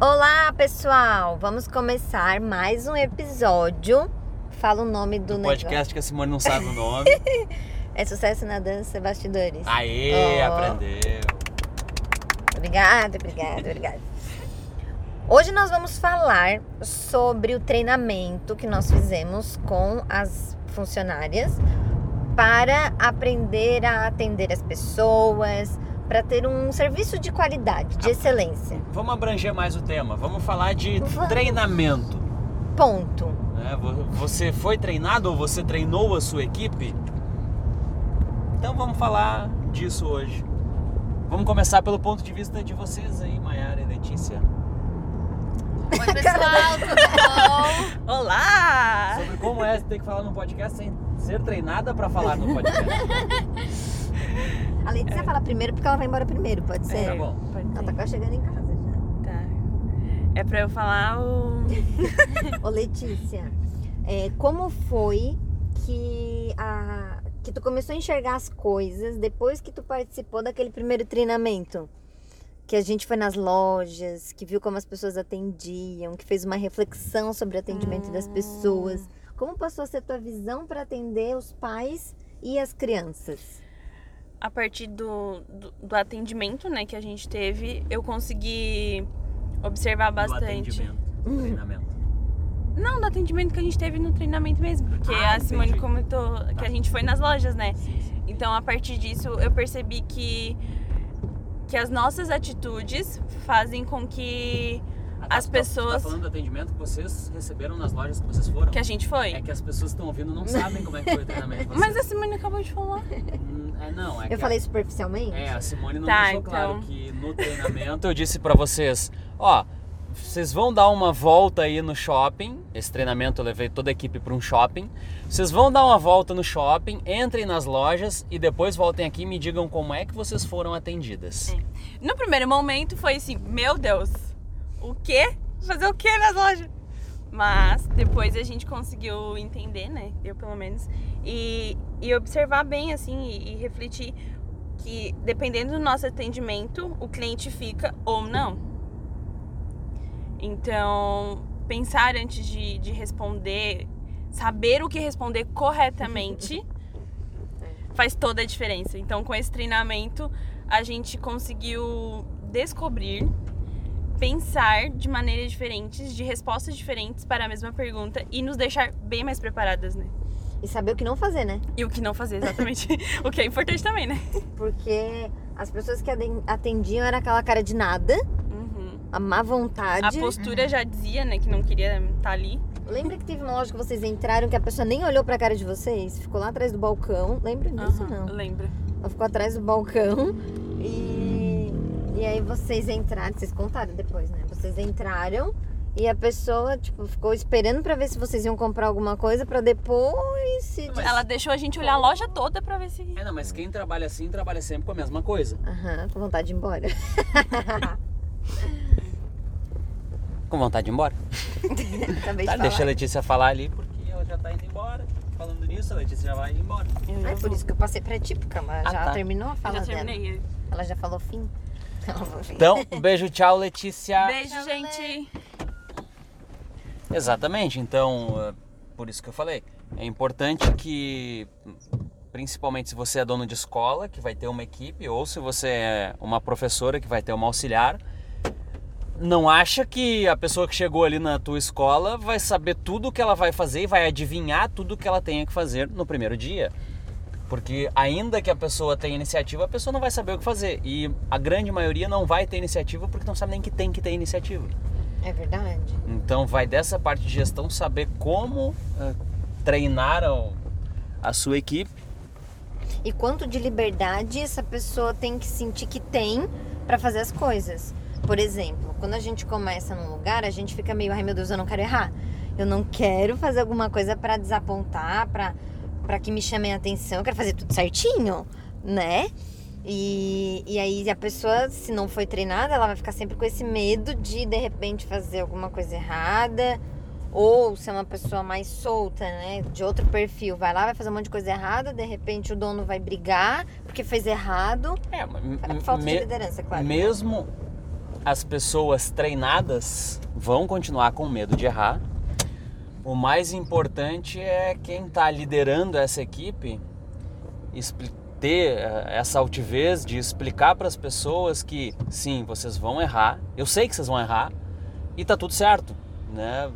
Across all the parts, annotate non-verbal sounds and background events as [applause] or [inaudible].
Olá, pessoal! Vamos começar mais um episódio. Fala o nome do negócio. podcast que a Simone não sabe o nome. [laughs] É sucesso na dança bastidores. Aê, Ó. aprendeu. Obrigada, obrigada, obrigada. Hoje nós vamos falar sobre o treinamento que nós fizemos com as funcionárias para aprender a atender as pessoas, para ter um serviço de qualidade, de excelência. Vamos abranger mais o tema. Vamos falar de Vamos. treinamento. Ponto. Vo- Você foi treinado ou você treinou a sua equipe? Então vamos falar disso hoje. Vamos começar pelo ponto de vista de vocês aí, Mayara e Letícia. Oi, pessoal, tudo bom? Olá! Sobre como é ter que falar num podcast sem ser treinada para falar no podcast. [laughs] A Letícia fala primeiro porque ela vai embora primeiro, pode ser? Tá bom. Pode Ela tá quase chegando em casa já. Tá. É pra eu falar o. [laughs] Ô Letícia, é, como foi que, a, que tu começou a enxergar as coisas depois que tu participou daquele primeiro treinamento? Que a gente foi nas lojas, que viu como as pessoas atendiam, que fez uma reflexão sobre o atendimento das pessoas. Como passou a ser tua visão para atender os pais e as crianças? A partir do, do, do atendimento né, que a gente teve, eu consegui observar Do bastante. atendimento, do treinamento. Não, do atendimento que a gente teve no treinamento mesmo, porque Ah, a Simone entendi. comentou que Tá. a gente foi nas lojas, né? Sim, sim. Então, a partir disso, eu percebi que, que as nossas atitudes fazem com que tá, As tá- pessoas- Tá falando do atendimento que vocês receberam nas lojas que vocês foram? que a gente foi. É que as pessoas que estão ouvindo não sabem como é que foi o treinamento. Mas a. Simone acabou de falar. [laughs] É, não, é Eu a- falei superficialmente? É, a Simone não Tá, deixou então. claro que no treinamento eu disse pra vocês, ó, vocês vão dar uma volta aí no shopping. Esse treinamento eu levei toda a equipe para um shopping. Vocês vão dar uma volta no shopping, entrem nas lojas e depois voltem aqui e me digam como é que vocês foram atendidas. É. No primeiro momento foi assim, meu Deus, o quê? Fazer o quê nas lojas? Mas depois a gente conseguiu entender, né? Eu pelo menos. E, e observar bem, assim, e, e refletir que dependendo do nosso atendimento, o cliente fica ou não. Então, pensar antes de, de responder, saber o que responder corretamente [laughs] faz toda a diferença. Então, com esse treinamento, a gente conseguiu descobrir, pensar de maneiras diferentes, de respostas diferentes para a mesma pergunta e nos deixar bem mais preparadas, né? E saber o que não fazer, né? E o que não fazer, exatamente. [laughs] o que é importante também, né? Porque as pessoas que atendiam era aquela cara de nada, Uhum. a má A vontade. postura já dizia, né, que não queria estar ali. Lembra que teve uma loja que vocês entraram que a pessoa nem olhou pra cara de vocês? Ficou lá atrás do balcão. Lembra disso ou Aham, não? Lembra? Ela ficou atrás do balcão e. E aí vocês entraram, vocês contaram depois, né? Vocês entraram e a pessoa, tipo, ficou esperando pra ver se vocês iam comprar alguma coisa pra depois se. Mas- Ela deixou a gente olhar a loja toda pra ver se. É, não, mas quem trabalha assim trabalha sempre com a mesma coisa. Aham, com vontade de ir embora. [laughs] Com vontade de ir embora? [laughs] Acabei Tá, de deixa a. Letícia falar ali porque ela já tá indo embora. Falando nisso, a Letícia já vai embora. Eu já É por isso que eu passei pra ti, porque ela Ah, já tá. terminou a Eu fala já dela. terminei. Ela já falou fim? [laughs] Ela falou fim. Então, um beijo, tchau, Letícia. Beijo, gente. Exatamente, então, é, por isso que eu falei, é importante que, principalmente se você é dono de escola, que vai ter uma equipe, ou se você é uma professora que vai ter uma auxiliar, não acha que a pessoa que chegou ali na tua escola vai saber tudo o que ela vai fazer e vai adivinhar tudo o que ela tenha que fazer no primeiro dia. Porque ainda que a pessoa tenha iniciativa, a pessoa não vai saber o que fazer. E a grande maioria não vai ter iniciativa porque não sabe nem que tem que ter iniciativa. É verdade. Então vai dessa parte de gestão saber como eh, treinar o- a sua equipe. E quanto de liberdade essa pessoa tem que sentir que tem pra fazer as coisas. Por exemplo, quando a gente começa num lugar, a gente fica meio, ai meu Deus, eu não quero errar. Eu não quero fazer alguma coisa pra desapontar, pra para que me chamem a atenção, eu quero fazer tudo certinho, né? E, e aí a pessoa, se não foi treinada, ela vai ficar sempre com esse medo de de repente fazer alguma coisa errada. Ou ser uma pessoa mais solta, né? De outro perfil. Vai lá, vai fazer um monte de coisa errada, de repente o dono vai brigar porque fez errado. É, mas Falta de liderança, claro. mesmo as pessoas treinadas vão continuar com medo de errar. O mais importante é quem está liderando essa equipe ter eh, essa altivez de explicar para as pessoas que sim, vocês vão errar. Eu sei que vocês vão errar e tá tudo certo, né?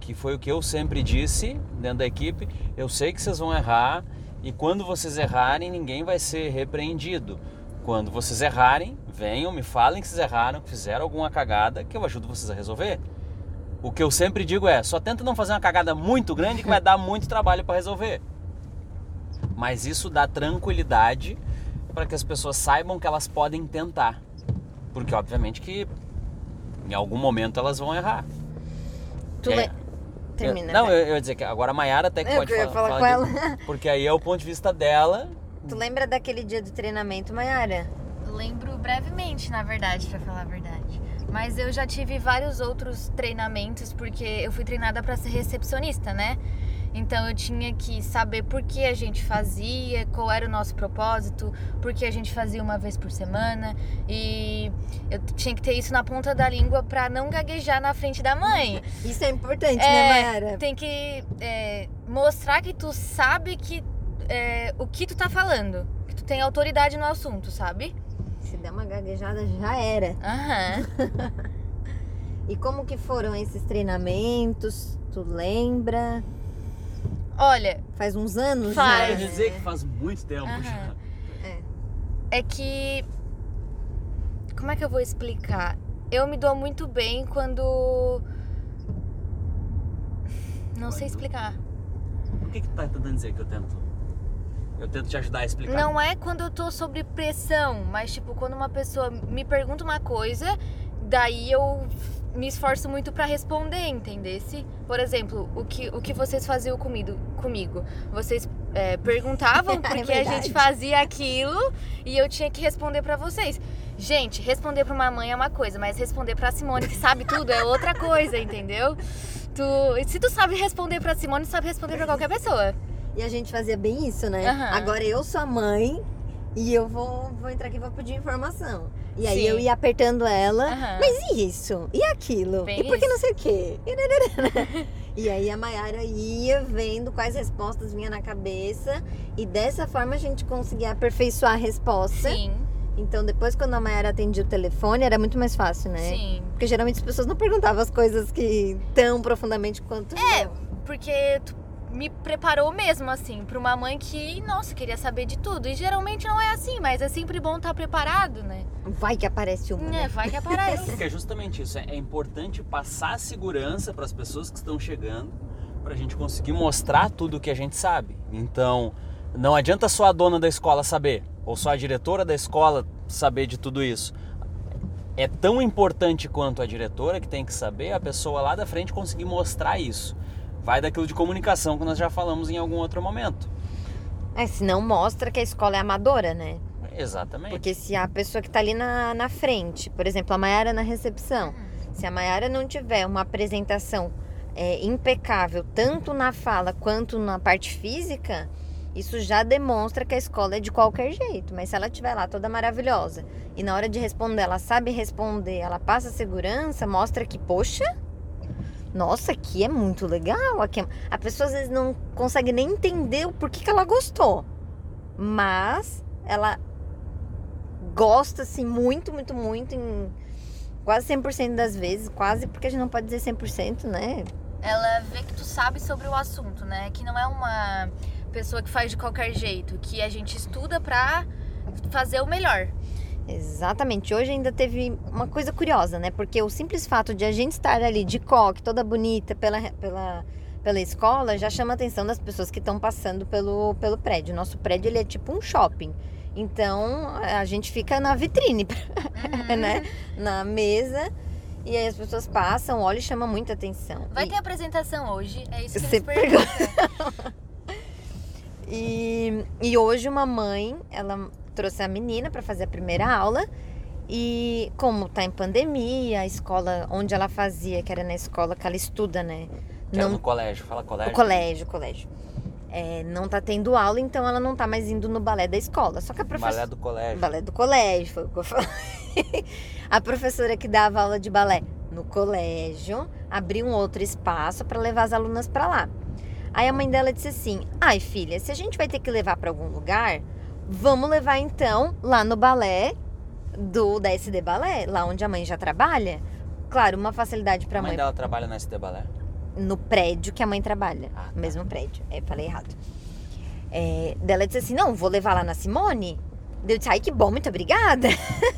Que foi o que eu sempre disse dentro da equipe. Eu sei que vocês vão errar e quando vocês errarem, ninguém vai ser repreendido. Quando vocês errarem, venham, me falem que vocês erraram, que fizeram alguma cagada, que eu ajudo vocês a resolver. O que eu sempre digo é, só tenta não fazer uma cagada muito grande que vai dar muito trabalho para resolver. Mas isso dá tranquilidade para que as pessoas saibam que elas podem tentar. Porque obviamente que em algum momento elas vão errar. Tu É. le- Termina. Eu- não, vai. eu, eu ia dizer que agora a Mayara até que Eu pode falar, falar falar com disso, [laughs] Porque aí é o ponto de vista dela. Tu lembra daquele dia do treinamento, Mayara? Lembro brevemente, na verdade, pra falar a verdade. Mas eu já tive vários outros treinamentos, porque eu fui treinada pra ser recepcionista, né? Então eu tinha que saber por que a gente fazia, qual era o nosso propósito, por que a gente fazia uma vez por semana. E eu tinha que ter isso na ponta da língua pra não gaguejar na frente da mãe. [laughs] Isso é importante, É, né, Mayara? Tem que é, mostrar que tu sabe que é, o que tu tá falando. Que tu tem autoridade no assunto, sabe? Se der uma gaguejada, já era. Aham. [laughs] E como que foram esses treinamentos? Tu lembra? Olha, Faz uns anos Faz. já. Quer dizer que faz muito tempo Aham. é que. Como é que eu vou explicar? Eu me dou muito bem quando. Não sei explicar. O que, que tu tá tentando dizer que eu tento? Eu tento te ajudar a explicar. Não é quando eu tô sob pressão, mas tipo, quando uma pessoa me pergunta uma coisa, daí eu me esforço muito pra responder, entendesse? Por exemplo, o que, o que vocês faziam comigo? comigo? Vocês é, perguntavam [laughs] É que a verdade. gente fazia aquilo e eu tinha que responder pra vocês. Gente, responder pra uma mãe é uma coisa, mas responder pra Simone que sabe tudo é outra coisa, entendeu? Tu, se tu sabe responder pra Simone, sabe responder pra qualquer pessoa. E a gente fazia bem isso, né? Aham. Agora eu sou a mãe e eu vou, vou entrar aqui pra pedir informação. E aí Sim. eu ia apertando ela. Aham. Mas e isso? E aquilo? Bem e por que não sei o quê? E nananana. E aí a Mayara ia vendo quais respostas vinha na cabeça. E dessa forma a gente conseguia aperfeiçoar a resposta. Sim, Então depois quando a Mayara atendia o telefone era muito mais fácil, né? sim. Porque geralmente as pessoas não perguntavam as coisas que tão profundamente quanto É, eu. porque tu me preparou mesmo, assim, pra uma mãe que, nossa, queria saber de tudo. E geralmente não é assim, mas é sempre bom estar preparado, né? Vai que aparece uma. É, né? vai que aparece. Porque é justamente isso. É é importante passar segurança para as pessoas que estão chegando, para a gente conseguir mostrar tudo o que a gente sabe. Então, não adianta só a dona da escola saber, ou só a diretora da escola saber de tudo isso. É tão importante quanto a diretora que tem que saber, a pessoa lá da frente conseguir mostrar isso. Vai daquilo de comunicação que nós já falamos em algum outro momento. É, senão mostra que a escola é amadora, né? Exatamente. Porque se a pessoa que tá ali na, na frente, por exemplo, a Mayara na recepção, se a Mayara não tiver uma apresentação é, impecável, tanto na fala quanto na parte física, isso já demonstra que a escola é de qualquer jeito. Mas se ela estiver lá toda maravilhosa e na hora de responder ela sabe responder, ela passa segurança, mostra que, poxa, nossa, aqui é muito legal. Aqui é... A pessoa às vezes não consegue nem entender o porquê que ela gostou. Mas ela gosta assim muito, muito, muito em quase 100% das vezes, quase porque a gente não pode dizer 100%, né? Ela vê que tu sabe sobre o assunto, né? Que não é uma pessoa que faz de qualquer jeito, que a gente estuda pra fazer o melhor. Exatamente. Hoje ainda teve uma coisa curiosa, né? Porque o simples fato de a gente estar ali de coque, toda bonita pela, pela, pela escola, já chama a atenção das pessoas que estão passando pelo, pelo prédio. Nosso prédio ele é tipo um shopping. Então a gente fica na vitrine, [laughs] né? Na mesa. E aí as pessoas passam, olham e chama muita atenção. Vai E- ter apresentação hoje, é isso que Você eles perguntam. [laughs] E, e hoje uma mãe, ela trouxe a menina para fazer a primeira aula. E como tá em pandemia, a escola onde ela fazia, que era na escola que ela estuda, né? Que era no colégio, fala colégio. O colégio, colégio. é, não tá tendo aula, então ela não tá mais indo no balé da escola. Só que a professora. Balé do colégio. Balé do colégio, foi o que eu falei. [laughs] a professora que dava aula de balé no colégio abriu um outro espaço para levar as alunas para lá. Aí a mãe dela disse assim: "Ai, filha, se a gente vai ter que levar para algum lugar, vamos levar então lá no balé do da SD Balé, lá onde a mãe já trabalha. Claro, uma facilidade para A mãe mãe dela trabalha na SD Balé. no prédio que a mãe trabalha. Ah, tá. mesmo prédio. É, falei errado. É, dela disse assim: não, vou levar lá na Simone. Daí Eu disse, ai, que bom, muito obrigada.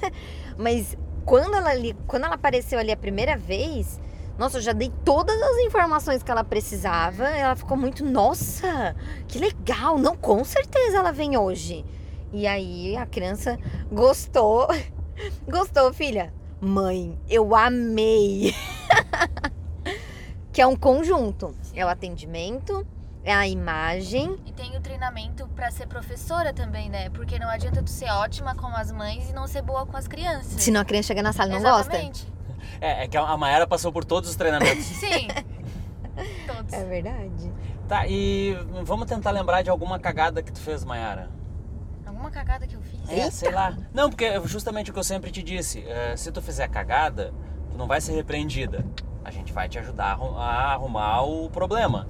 [laughs] Mas quando ela, ali, quando ela apareceu ali a primeira vez, nossa, eu já dei todas as informações que ela precisava. Ela ficou muito, nossa, que legal. Não, com certeza ela vem hoje. E aí a criança gostou. [laughs] Gostou, filha? Mãe, eu amei. [laughs] que é um conjunto. É o atendimento, é a imagem. E tem o treinamento pra ser professora também, né? Porque não adianta tu ser ótima com as mães e não ser boa com as crianças. Senão a criança chega na sala e não gosta. Exatamente. É, é que a Mayara passou por todos os treinamentos. [laughs] Sim. Todos. É verdade. tá, e vamos tentar lembrar de alguma cagada que tu fez, Mayara. Alguma cagada que eu fiz? É, sei lá. Não, porque é justamente o que eu sempre te disse. é, se tu fizer cagada, tu não vai ser repreendida. A gente vai te ajudar a arru- a arrumar o problema.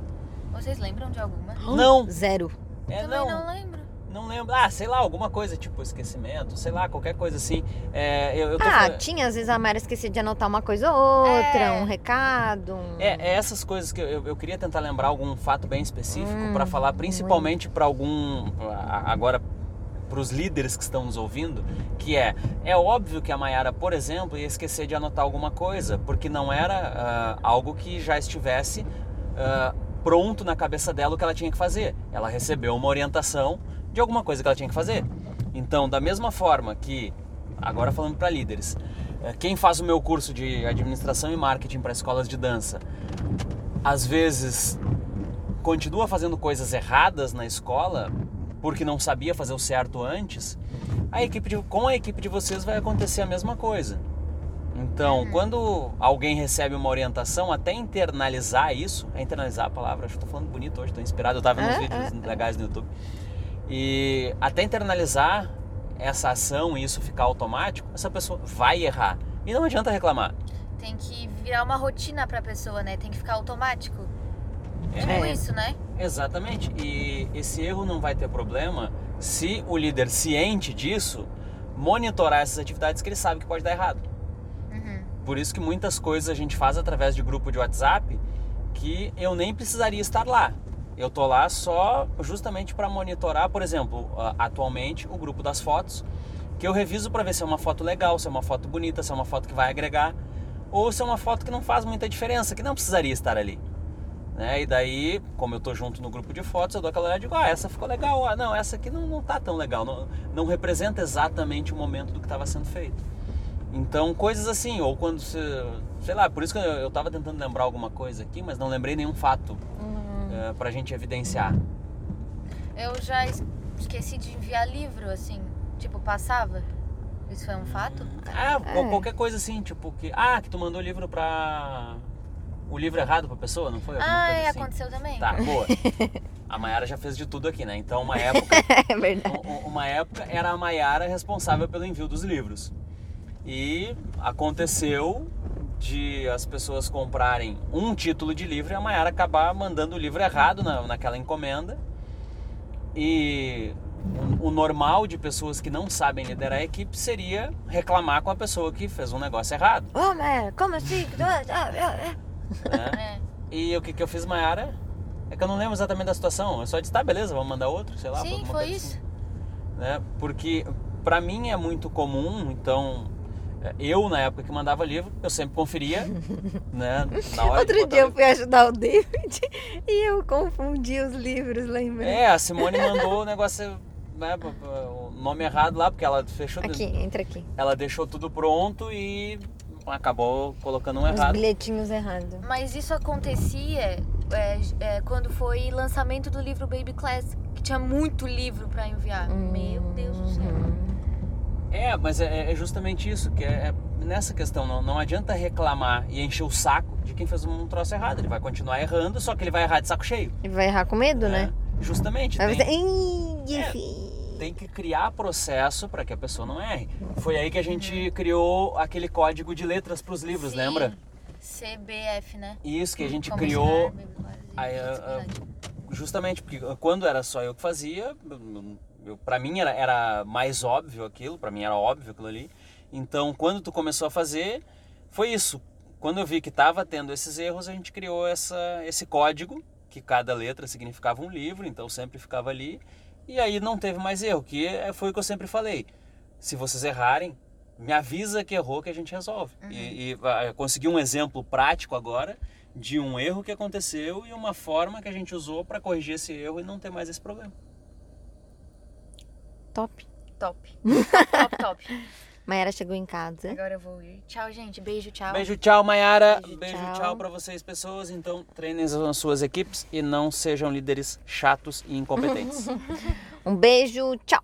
Vocês lembram de alguma? Não. Zero. É, Também não. não lembro. Não lembro. Ah, sei lá, alguma coisa, tipo esquecimento, sei lá, qualquer coisa assim. É, eu, eu tô Ah, fa- tinha, às vezes a Mayra esquecia de anotar uma coisa ou outra, É. um recado. um- É, é essas coisas que eu, eu- queria tentar lembrar algum fato bem específico Hum, pra falar principalmente pra algum agora para os líderes que estão nos ouvindo, que é é óbvio que a Mayara, por exemplo, ia esquecer de anotar alguma coisa, porque não era ah, algo que já estivesse ah, pronto na cabeça dela o que ela tinha que fazer. Ela recebeu uma orientação de alguma coisa que ela tinha que fazer. Então, da mesma forma que agora falando para líderes, eh, quem faz o meu curso de administração e marketing para escolas de dança, às vezes continua fazendo coisas erradas na escola porque não sabia fazer o certo antes, a equipe de, com a equipe de vocês vai acontecer a mesma coisa. Então, quando alguém recebe uma orientação, até internalizar isso, é internalizar a palavra, acho que estou falando bonito hoje, estou inspirado, eu estava vendo uns É, vídeos legais no YouTube. E até internalizar essa ação e isso ficar automático, essa pessoa vai errar. E não adianta reclamar. Tem que virar uma rotina pra pessoa, né? Tem que ficar automático. Tipo É. isso, né? Exatamente. E esse erro não vai ter problema se o líder ciente disso monitorar essas atividades que ele sabe que pode dar errado. Uhum. Por isso que muitas coisas a gente faz através de grupo de WhatsApp que eu nem precisaria estar lá. Eu tô lá só justamente para monitorar, por exemplo, atualmente o grupo das fotos, que eu reviso para ver se é uma foto legal, se é uma foto bonita, se é uma foto que vai agregar, ou se é uma foto que não faz muita diferença, que não precisaria estar ali. Né? E daí, como eu tô junto no grupo de fotos, eu dou aquela olhada e digo, ah, essa ficou legal, ah, não, essa aqui não, não tá tão legal, não, não representa exatamente o momento do que estava sendo feito. Então, coisas assim, ou quando você, sei lá, por isso que eu, eu tava tentando lembrar alguma coisa aqui, mas não lembrei nenhum fato eh, pra gente evidenciar. Eu já es- esqueci de enviar livro, assim. Tipo, passava. Isso foi um fato? Ah, É. qual- qualquer coisa assim, tipo que, ah, que tu mandou o livro pra o livro errado pra pessoa, não foi? Alguma Ah, é, assim. aconteceu também. Tá, boa. [laughs] A Mayara já fez de tudo aqui, né? Então, uma época [laughs] É verdade. Uma época era a Maiara responsável pelo envio dos livros. E aconteceu de as pessoas comprarem um título de livro e a Maiara acabar mandando o livro errado na, naquela encomenda. E o, normal de pessoas que não sabem liderar a equipe seria reclamar com a pessoa que fez um negócio errado. Ô, Mayra, como assim? [laughs] Né? É. E o que, que eu fiz, Maiara? É que eu não lembro exatamente da situação. Eu só disse, tá, beleza, vamos mandar outro, sei lá. Sim, foi coisa isso. assim né? Porque para mim é muito comum, então é, eu na época que mandava livro, eu sempre conferia, [laughs] né? Outro dia eu fui ajudar o David [laughs] e eu confundi os livros, lembra? É, a Simone mandou o negócio, né, o nome errado lá, porque ela fechou, Aqui, entra aqui. ela deixou tudo pronto e acabou colocando um Os errado. bilhetinhos errados. Mas isso acontecia é, é, quando foi lançamento do livro Baby Class, que tinha muito livro pra enviar. Meu Deus do céu. É, mas é, é justamente isso, que é, é nessa questão, não, não adianta reclamar e encher o saco de quem fez um troço errado. Ele vai continuar errando, só que ele vai errar de saco cheio. E vai errar com medo, né? Justamente, Aí tem, você. Ih, É. enfim. Tem que criar processo para que a pessoa não erre. Foi aí que a gente criou aquele código de letras para os livros, Sim. lembra? CBF, né? Isso que a gente Como criou aí, de ah, atividade. justamente porque quando era só eu que fazia, para mim era, era mais óbvio aquilo, para mim era óbvio aquilo ali. Então, quando tu começou a fazer, foi isso. Quando eu vi que estava tendo esses erros, a gente criou essa, esse código que cada letra significava um livro, então sempre ficava ali. E aí não teve mais erro, que é- foi o que eu sempre falei. Se vocês errarem, me avisa que errou que a gente resolve. E, e ah, eu consegui um exemplo prático agora de um erro que aconteceu e uma forma que a gente usou para corrigir esse erro e não ter mais esse problema. Top. Top. [laughs] Top, top, top. Mayara chegou em casa. Agora eu vou ir. Tchau, gente. Beijo, tchau. Beijo, tchau, Mayara. Beijo, Beijo, tchau. tchau, para vocês, pessoas. Então, treinem as suas equipes e não sejam líderes chatos e incompetentes. [laughs] Um beijo, tchau.